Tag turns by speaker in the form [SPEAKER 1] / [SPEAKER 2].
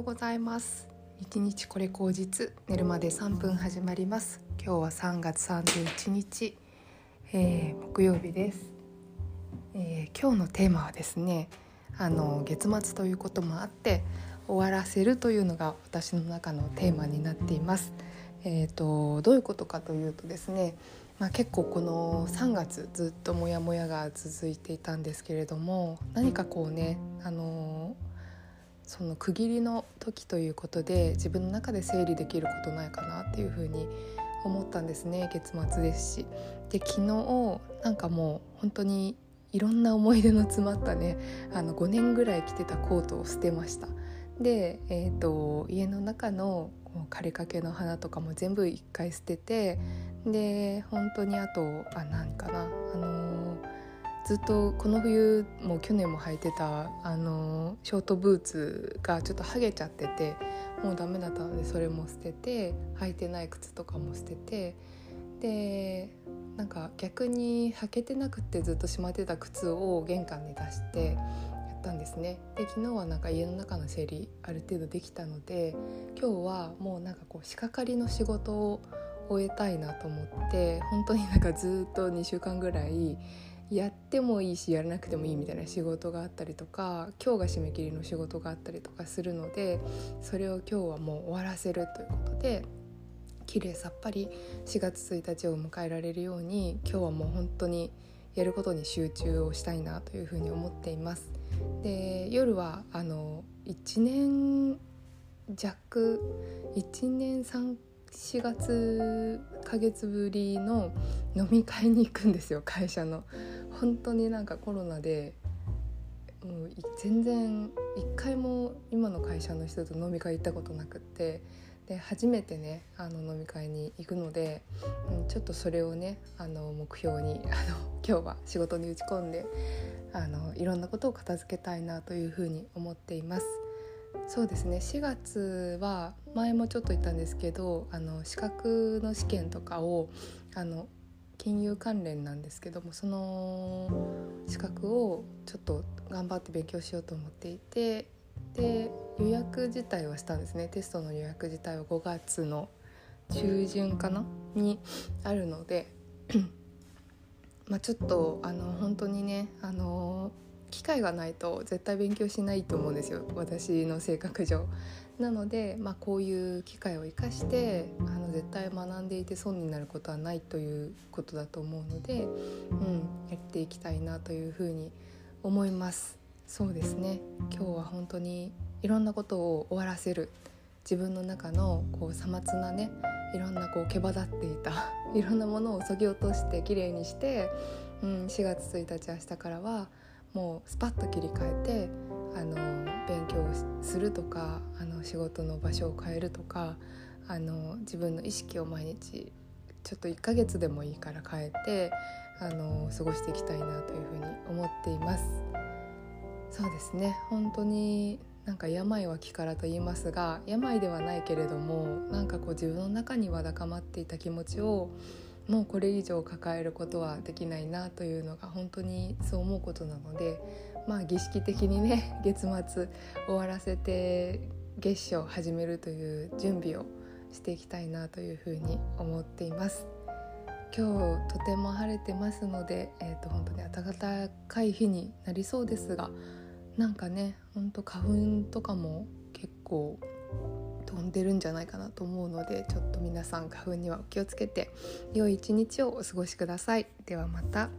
[SPEAKER 1] うございます。一日これ口実寝るまで3分始まります。今日は3月31日、えー、木曜日です、えー、今日のテーマはですねあの月末ということもあって終わらせるというのが私の中のテーマになっています。えーと、どういうことかというとですね、まあ、結構この3月ずっとモヤモヤが続いていたんですけれども何かこうねあのその区切りの時ということで自分の中で整理できることないかなっていうふうに思ったんですね月末ですし。で昨日なんかもう本当にいろんな思い出の詰まったねあの5年ぐらい着てたコートを捨てました。で、えーと、家の中の枯れかけの花とかも全部一回捨ててで本当にあとあ何かなあのずっとこの冬も去年も履いてたあのショートブーツがちょっと剥げちゃっててもうダメだったのでそれも捨てて履いてない靴とかも捨ててでなんか逆に履けてなくてずっとしまってた靴を玄関に出してやったんですね。で昨日はなんか家の中の整理ある程度できたので今日はもうなんかこう仕掛かりの仕事を終えたいなと思って本当になんかずっと2週間ぐらいやってもいいしやらなくてもいいみたいな仕事があったりとか今日が締め切りの仕事があったりとかするのでそれを今日はもう終わらせるということで綺麗さっぱり4月1日を迎えられるように今日はもう本当にやることに集中をしたいなというふうに思っています。で夜はあの1年弱1年3 4月ヶ月ぶりの飲み会に行くんですよ会社の本当になんかコロナでもう全然一回も今の会社の人と飲み会行ったことなくってで初めてねあの飲み会に行くので、うん、ちょっとそれをねあの目標に あの今日は仕事に打ち込んであのいろんなことを片付けたいなというふうに思っています。そうですね4月は前もちょっと言ったんですけどあの資格の試験とかをあの金融関連なんですけどもその資格をちょっと頑張って勉強しようと思っていてで予約自体はしたんですね。テストの予約自体は5月の中旬かな？にあるので まあちょっとあの本当にねあの機会がないと絶対勉強しないと思うんですよ私の性格上。なので、まあ、こういう機会を生かしてあの絶対学んでいて損になることはないということだと思うので、うん、やっていきたいなというふうに思います。そうですね今日は本当にいろんなことを終わらせる自分の中のこうさまつなねいろんなこう毛羽立っていた いろんなものをそぎ落としてきれいにして、うん、4月1日明日からはもうスパッと切り替えてあの勉強をするとかあの仕事の場所を変えるとかあの自分の意識を毎日ちょっと1ヶ月でもいいから変えてあの過ごしていきたいなというふうに思っています。そうですね本当になんか病は気からと言いますが病ではないけれどもなんかこう自分の中にわだかまっていた気持ちをもうこれ以上抱えることはできないなというのが本当にそう思うことなのでまあ儀式的にね 月末終わらせて月初始めるという準備をしていきたいなというふうに思っています。今日とても晴れてますので、えー、と本当に暖かい日になりそうですがなんかねほんと花粉とかも結構飛んでるんじゃないかなと思うのでちょっと皆さん花粉にはお気をつけて良い一日をお過ごしください。ではまた。